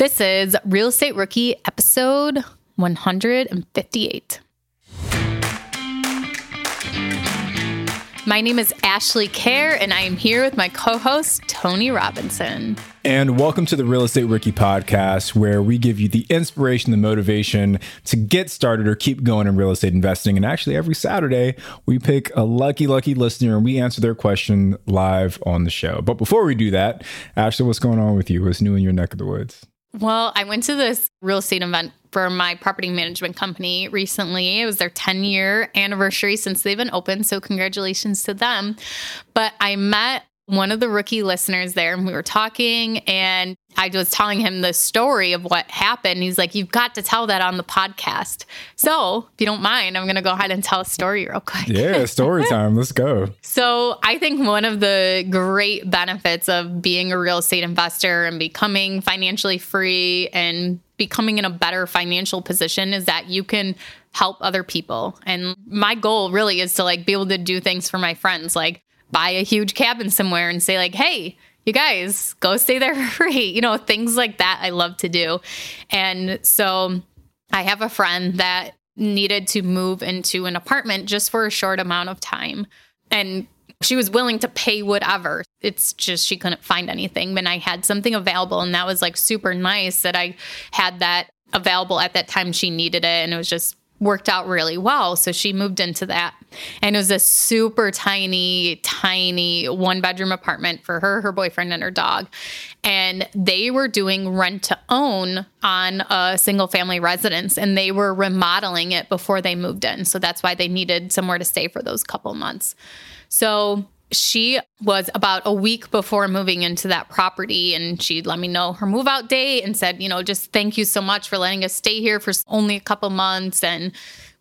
This is Real Estate Rookie episode 158. My name is Ashley Kerr, and I am here with my co host, Tony Robinson. And welcome to the Real Estate Rookie podcast, where we give you the inspiration, the motivation to get started or keep going in real estate investing. And actually, every Saturday, we pick a lucky, lucky listener and we answer their question live on the show. But before we do that, Ashley, what's going on with you? What's new in your neck of the woods? Well, I went to this real estate event for my property management company recently. It was their 10 year anniversary since they've been open. So, congratulations to them. But I met one of the rookie listeners there and we were talking and I was telling him the story of what happened. He's like, You've got to tell that on the podcast. So, if you don't mind, I'm going to go ahead and tell a story real quick. Yeah, story time. Let's go. So, I think one of the great benefits of being a real estate investor and becoming financially free and becoming in a better financial position is that you can help other people. And my goal really is to like be able to do things for my friends. Like, buy a huge cabin somewhere and say like, "Hey, you guys, go stay there for free." You know, things like that I love to do. And so I have a friend that needed to move into an apartment just for a short amount of time. And she was willing to pay whatever. It's just she couldn't find anything. But I had something available, and that was like super nice that I had that available at that time she needed it. And it was just worked out really well. So she moved into that. And it was a super tiny, tiny one bedroom apartment for her, her boyfriend, and her dog. And they were doing rent to own on a single family residence and they were remodeling it before they moved in. So that's why they needed somewhere to stay for those couple months. So she was about a week before moving into that property and she let me know her move out date and said, you know, just thank you so much for letting us stay here for only a couple months and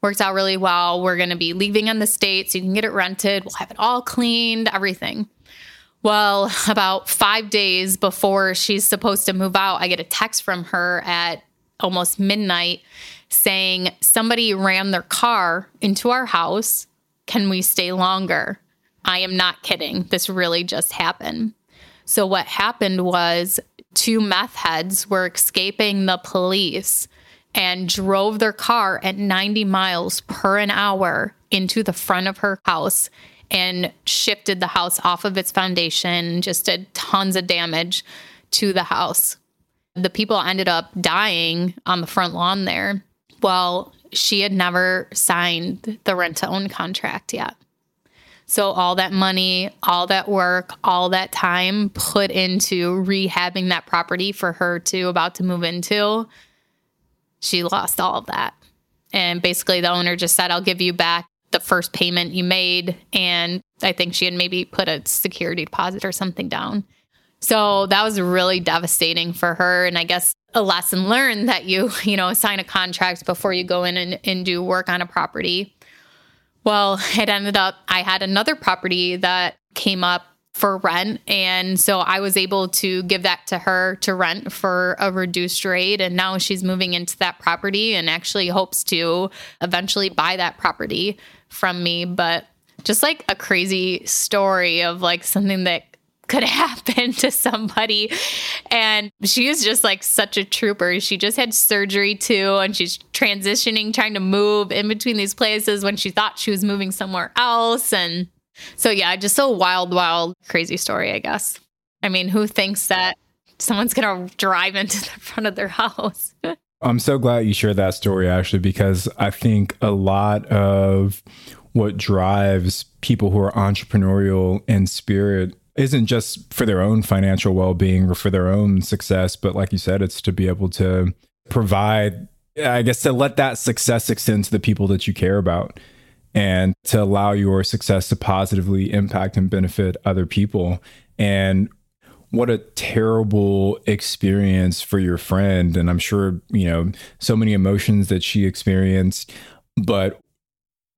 worked out really well. We're going to be leaving in the state so you can get it rented. We'll have it all cleaned, everything. Well, about 5 days before she's supposed to move out, I get a text from her at almost midnight saying somebody ran their car into our house. Can we stay longer? I am not kidding. This really just happened. So, what happened was two meth heads were escaping the police and drove their car at 90 miles per an hour into the front of her house and shifted the house off of its foundation, just did tons of damage to the house. The people ended up dying on the front lawn there. Well, she had never signed the rent to own contract yet. So, all that money, all that work, all that time put into rehabbing that property for her to about to move into, she lost all of that. And basically, the owner just said, I'll give you back the first payment you made. And I think she had maybe put a security deposit or something down. So that was really devastating for her. And I guess a lesson learned that you, you know, sign a contract before you go in and, and do work on a property. Well, it ended up, I had another property that came up for rent. And so I was able to give that to her to rent for a reduced rate. And now she's moving into that property and actually hopes to eventually buy that property from me. But just like a crazy story of like something that could happen to somebody. And she is just like such a trooper. She just had surgery too, and she's transitioning, trying to move in between these places when she thought she was moving somewhere else. And so, yeah, just a wild, wild, crazy story, I guess. I mean, who thinks that someone's going to drive into the front of their house? I'm so glad you shared that story, Ashley, because I think a lot of what drives people who are entrepreneurial in spirit isn't just for their own financial well-being or for their own success but like you said it's to be able to provide i guess to let that success extend to the people that you care about and to allow your success to positively impact and benefit other people. And what a terrible experience for your friend. And i'm sure you know so many emotions that she experienced but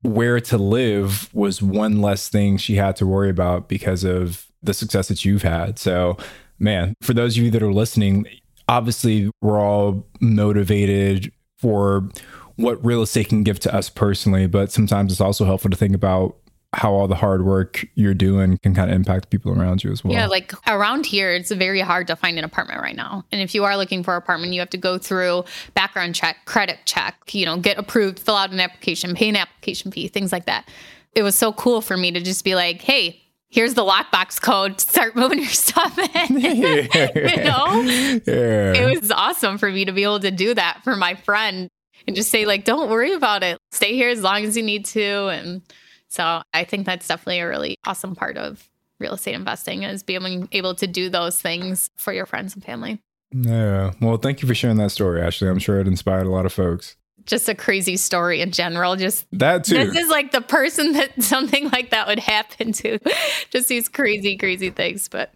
where to live was one less thing she had to worry about because of the success that you've had. So, man, for those of you that are listening, obviously we're all motivated for what real estate can give to us personally, but sometimes it's also helpful to think about how all the hard work you're doing can kind of impact people around you as well. Yeah, like around here, it's very hard to find an apartment right now. And if you are looking for an apartment, you have to go through background check, credit check, you know, get approved, fill out an application, pay an application fee, things like that. It was so cool for me to just be like, hey, here's the lockbox code. Start moving your stuff in. you know? Yeah. It was awesome for me to be able to do that for my friend and just say, like, don't worry about it. Stay here as long as you need to. And so I think that's definitely a really awesome part of real estate investing is being able to do those things for your friends and family. Yeah. Well, thank you for sharing that story, Ashley. I'm sure it inspired a lot of folks. Just a crazy story in general. Just that too. This is like the person that something like that would happen to. Just these crazy, crazy things. But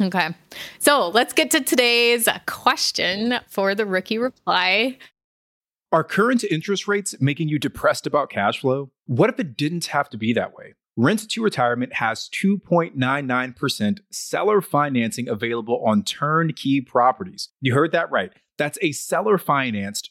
okay. So let's get to today's question for the rookie reply. Are current interest rates making you depressed about cash flow? What if it didn't have to be that way? Rent to Retirement has 2.99% seller financing available on turnkey properties. You heard that right. That's a seller financed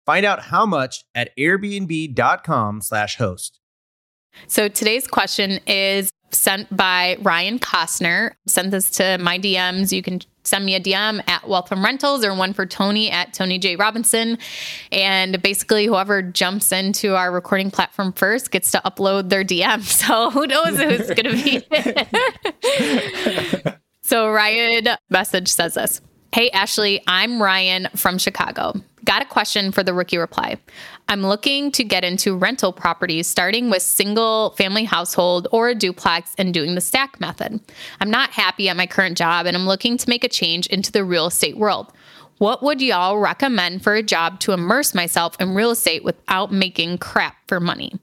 Find out how much at airbnb.com/slash host. So today's question is sent by Ryan Costner. Send this to my DMs. You can send me a DM at Wealth from Rentals or one for Tony at Tony J Robinson. And basically, whoever jumps into our recording platform first gets to upload their DM. So who knows who's going to be. so Ryan message says this. Hey, Ashley, I'm Ryan from Chicago. Got a question for the rookie reply. I'm looking to get into rental properties, starting with single family household or a duplex and doing the stack method. I'm not happy at my current job and I'm looking to make a change into the real estate world. What would y'all recommend for a job to immerse myself in real estate without making crap for money?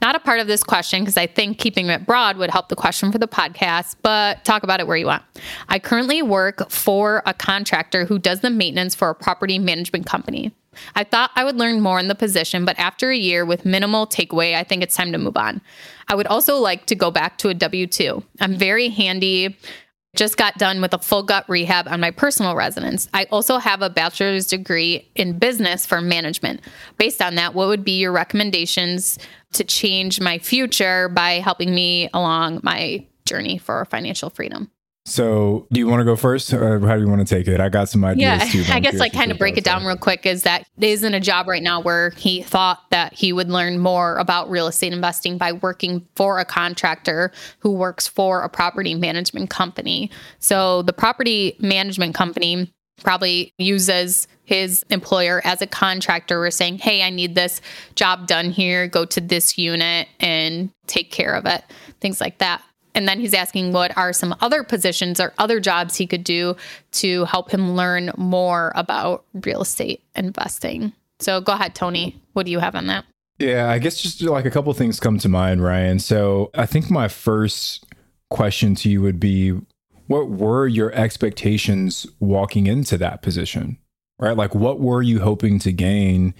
Not a part of this question because I think keeping it broad would help the question for the podcast, but talk about it where you want. I currently work for a contractor who does the maintenance for a property management company. I thought I would learn more in the position, but after a year with minimal takeaway, I think it's time to move on. I would also like to go back to a W 2. I'm very handy just got done with a full gut rehab on my personal residence. I also have a bachelor's degree in business for management. Based on that, what would be your recommendations to change my future by helping me along my journey for financial freedom? So, do you want to go first, or how do you want to take it? I got some ideas yeah, too. I guess like kind of break it down real quick. Is that is in a job right now where he thought that he would learn more about real estate investing by working for a contractor who works for a property management company. So the property management company probably uses his employer as a contractor or saying, Hey, I need this job done here. Go to this unit and take care of it. Things like that. And then he's asking what are some other positions or other jobs he could do to help him learn more about real estate investing. So go ahead, Tony. What do you have on that? Yeah, I guess just like a couple things come to mind, Ryan. So I think my first question to you would be what were your expectations walking into that position? Right? Like what were you hoping to gain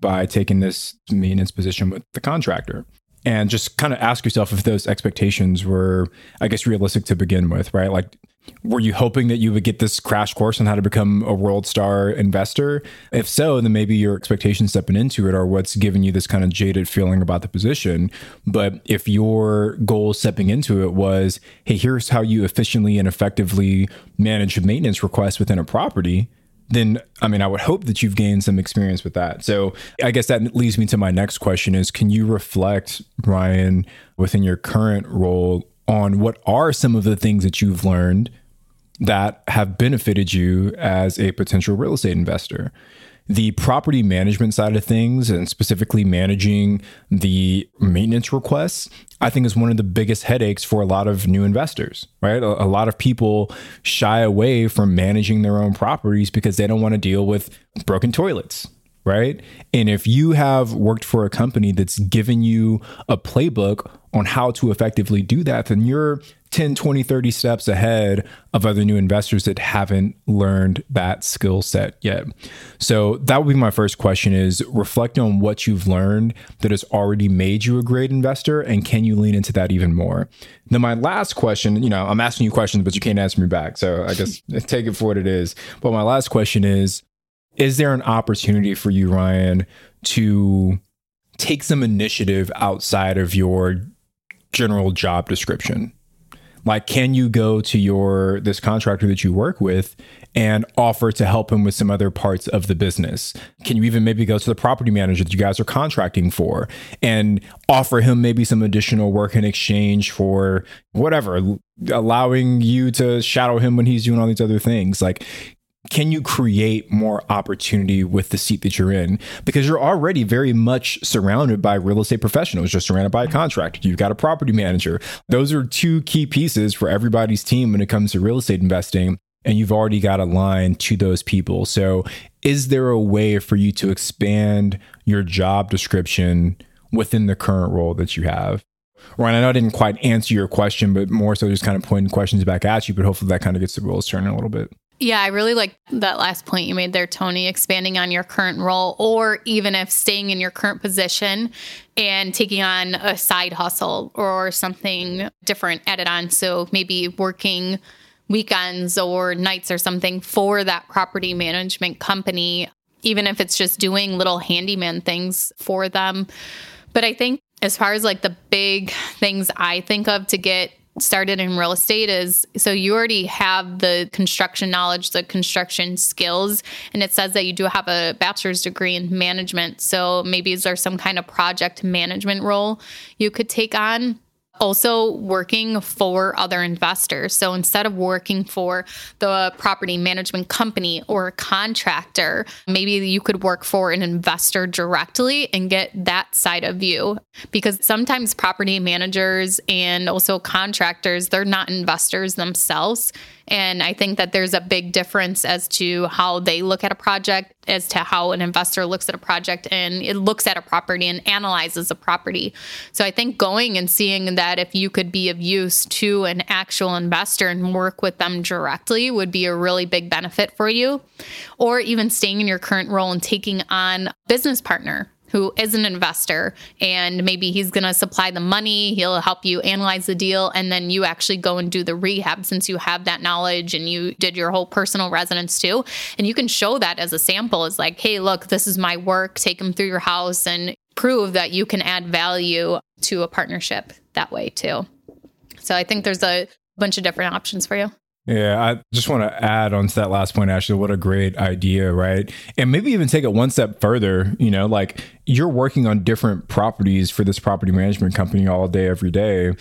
by taking this maintenance position with the contractor? and just kind of ask yourself if those expectations were i guess realistic to begin with right like were you hoping that you would get this crash course on how to become a world star investor if so then maybe your expectations stepping into it are what's giving you this kind of jaded feeling about the position but if your goal stepping into it was hey here's how you efficiently and effectively manage maintenance requests within a property then I mean, I would hope that you've gained some experience with that. So I guess that leads me to my next question is can you reflect, Ryan, within your current role on what are some of the things that you've learned that have benefited you as a potential real estate investor? the property management side of things and specifically managing the maintenance requests, I think is one of the biggest headaches for a lot of new investors, right? A, a, lot of people shy away from managing their own properties because they don't want to deal with broken toilets, right? And if you have worked for a company that's given you a playbook on how to effectively do that, then you're 10, 20, 30 steps ahead of other new investors that haven't learned that skill set yet. So that would be my first question is reflect on what you've learned that has already made you a great investor and can you lean into that even more? Then my last question, you know, I'm asking you questions, but you can't answer me back. So I guess take it for what it is. But my last question is, is there an opportunity for you, Ryan, to take some initiative outside of your general job description? like can you go to your this contractor that you work with and offer to help him with some other parts of the business can you even maybe go to the property manager that you guys are contracting for and offer him maybe some additional work in exchange for whatever allowing you to shadow him when he's doing all these other things like can you create more opportunity with the seat that you're in? Because you're already very much surrounded by real estate professionals. You're surrounded by a contractor. You've got a property manager. Those are two key pieces for everybody's team when it comes to real estate investing. And you've already got a line to those people. So, is there a way for you to expand your job description within the current role that you have? Ryan, I know I didn't quite answer your question, but more so just kind of pointing questions back at you, but hopefully that kind of gets the wheels turning a little bit. Yeah, I really like that last point you made there, Tony, expanding on your current role, or even if staying in your current position and taking on a side hustle or something different added on. So maybe working weekends or nights or something for that property management company, even if it's just doing little handyman things for them. But I think as far as like the big things I think of to get started in real estate is so you already have the construction knowledge, the construction skills, and it says that you do have a bachelor's degree in management. So maybe is there some kind of project management role you could take on? Also working for other investors. So instead of working for the property management company or a contractor, maybe you could work for an investor directly and get that side of you. Because sometimes property managers and also contractors, they're not investors themselves. And I think that there's a big difference as to how they look at a project, as to how an investor looks at a project and it looks at a property and analyzes a property. So I think going and seeing that if you could be of use to an actual investor and work with them directly would be a really big benefit for you. Or even staying in your current role and taking on business partner who is an investor and maybe he's going to supply the money, he'll help you analyze the deal, and then you actually go and do the rehab since you have that knowledge and you did your whole personal residence too. And you can show that as a sample as like, hey, look, this is my work, take them through your house and prove that you can add value to a partnership that way too. So I think there's a bunch of different options for you. Yeah, I just want to add on to that last point, Ashley. What a great idea, right? And maybe even take it one step further. You know, like you're working on different properties for this property management company all day, every day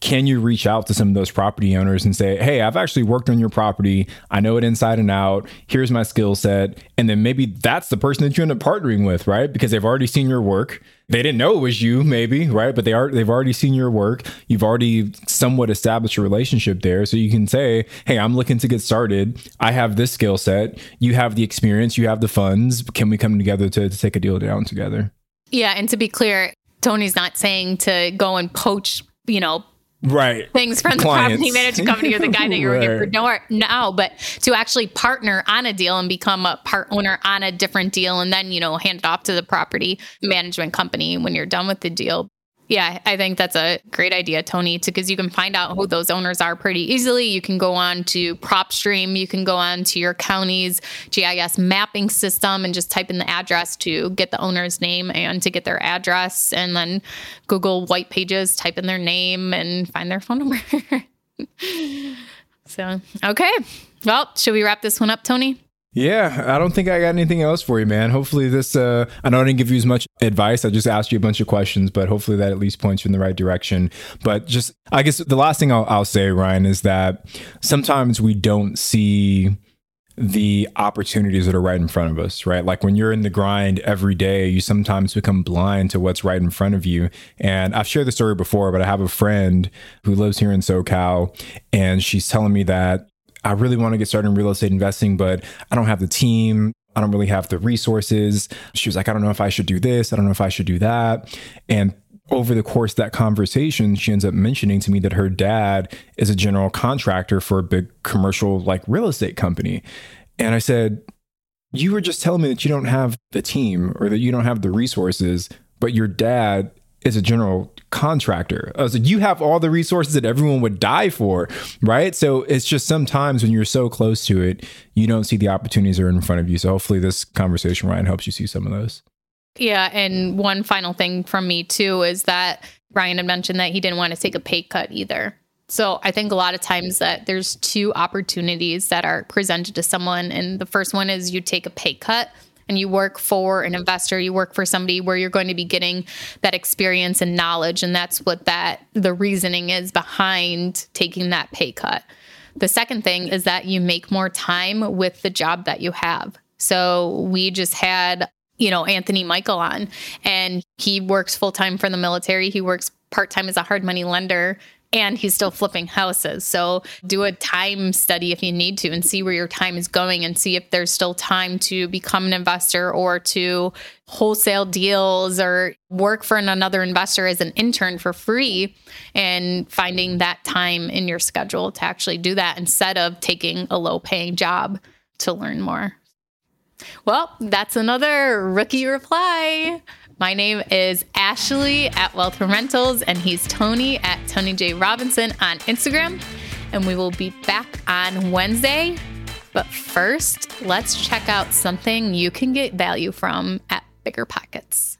can you reach out to some of those property owners and say, Hey, I've actually worked on your property. I know it inside and out. Here's my skill set. And then maybe that's the person that you end up partnering with, right? Because they've already seen your work. They didn't know it was you, maybe, right? But they are they've already seen your work. You've already somewhat established a relationship there. So you can say, Hey, I'm looking to get started. I have this skill set. You have the experience, you have the funds. Can we come together to, to take a deal down together? Yeah. And to be clear, Tony's not saying to go and poach, you know, right things from the property management company or the guy that you're right. working for now, but to actually partner on a deal and become a part owner on a different deal and then, you know, hand it off to the property management company when you're done with the deal. Yeah, I think that's a great idea, Tony, because you can find out who those owners are pretty easily. You can go on to PropStream, you can go on to your county's GIS mapping system and just type in the address to get the owner's name and to get their address, and then Google White Pages, type in their name and find their phone number. so, okay. Well, should we wrap this one up, Tony? Yeah, I don't think I got anything else for you, man. Hopefully, this, uh, I know I didn't give you as much advice. I just asked you a bunch of questions, but hopefully that at least points you in the right direction. But just, I guess the last thing I'll, I'll say, Ryan, is that sometimes we don't see the opportunities that are right in front of us, right? Like when you're in the grind every day, you sometimes become blind to what's right in front of you. And I've shared the story before, but I have a friend who lives here in SoCal, and she's telling me that I really want to get started in real estate investing, but I don't have the team. I don't really have the resources. She was like, I don't know if I should do this. I don't know if I should do that. And over the course of that conversation, she ends up mentioning to me that her dad is a general contractor for a big commercial like real estate company. And I said, You were just telling me that you don't have the team or that you don't have the resources, but your dad is a general contractor. Uh, Was like, you have all the resources that everyone would die for, right? So it's just sometimes when you're so close to it, you don't see the opportunities that are in front of you. So hopefully this conversation, Ryan, helps you see some of those. Yeah. And one final thing from me too is that Ryan had mentioned that he didn't want to take a pay cut either. So I think a lot of times that there's two opportunities that are presented to someone. And the first one is you take a pay cut and you work for an investor, you work for somebody where you're going to be getting that experience and knowledge. And that's what that the reasoning is behind taking that pay cut. The second thing is that you make more time with the job that you have. So we just had, you know, Anthony Michael on, and he works full time for the military. He works part time as a hard money lender and he's still flipping houses. So do a time study if you need to and see where your time is going and see if there's still time to become an investor or to wholesale deals or work for another investor as an intern for free and finding that time in your schedule to actually do that instead of taking a low paying job to learn more. Well, that's another rookie reply. My name is Ashley at Wealth Rentals, and he's Tony at Tony J. Robinson on Instagram. And we will be back on Wednesday. But first, let's check out something you can get value from at Bigger Pockets.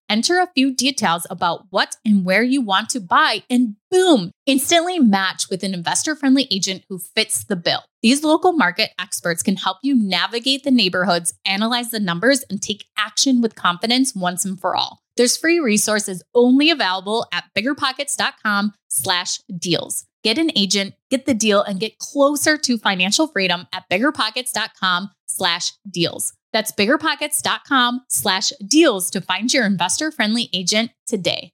enter a few details about what and where you want to buy, and boom, instantly match with an investor friendly agent who fits the bill. These local market experts can help you navigate the neighborhoods, analyze the numbers, and take action with confidence once and for all. There's free resources only available at biggerpockets.com slash deals. Get an agent, get the deal, and get closer to financial freedom at biggerpockets.com slash deals. That's biggerpockets.com slash deals to find your investor friendly agent today.